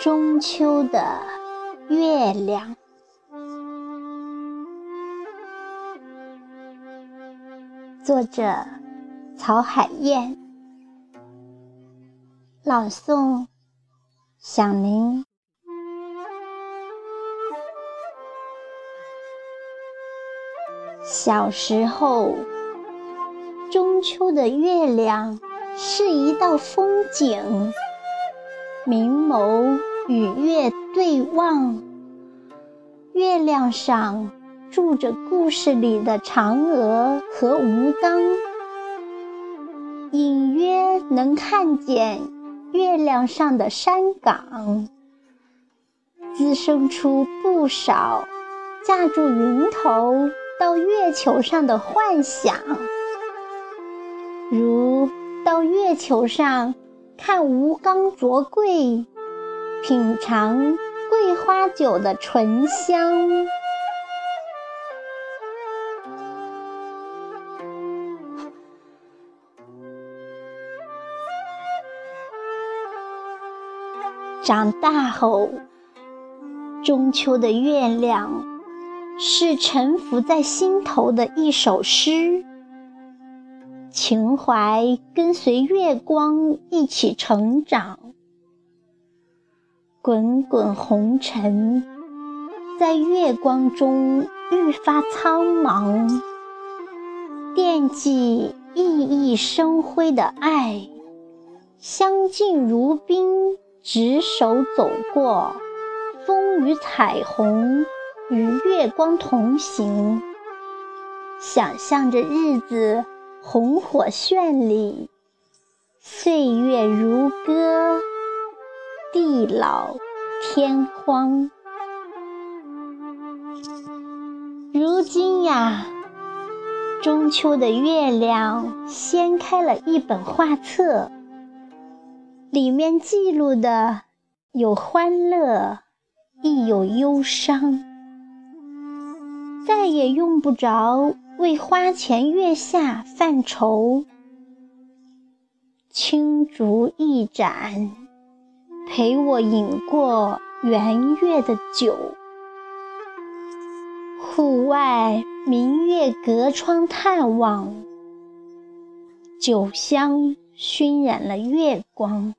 中秋的月亮，作者曹海燕，朗诵响铃。小时候，中秋的月亮是一道风景。明眸与月对望，月亮上住着故事里的嫦娥和吴刚，隐约能看见月亮上的山岗，滋生出不少架住云头到月球上的幻想，如到月球上。看吴刚啄桂，品尝桂花酒的醇香。长大后，中秋的月亮是沉浮在心头的一首诗。情怀跟随月光一起成长，滚滚红尘在月光中愈发苍茫。惦记熠熠生辉的爱，相敬如宾，执手走过风雨彩虹，与月光同行，想象着日子。红火绚丽，岁月如歌，地老天荒。如今呀，中秋的月亮掀开了一本画册，里面记录的有欢乐，亦有忧伤，再也用不着。为花前月下犯愁，青竹一盏，陪我饮过圆月的酒。户外明月隔窗探望，酒香熏染了月光，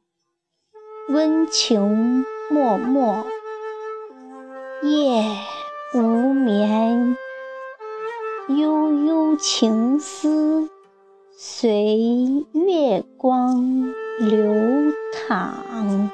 温情脉脉，夜无眠。悠悠情思随月光流淌。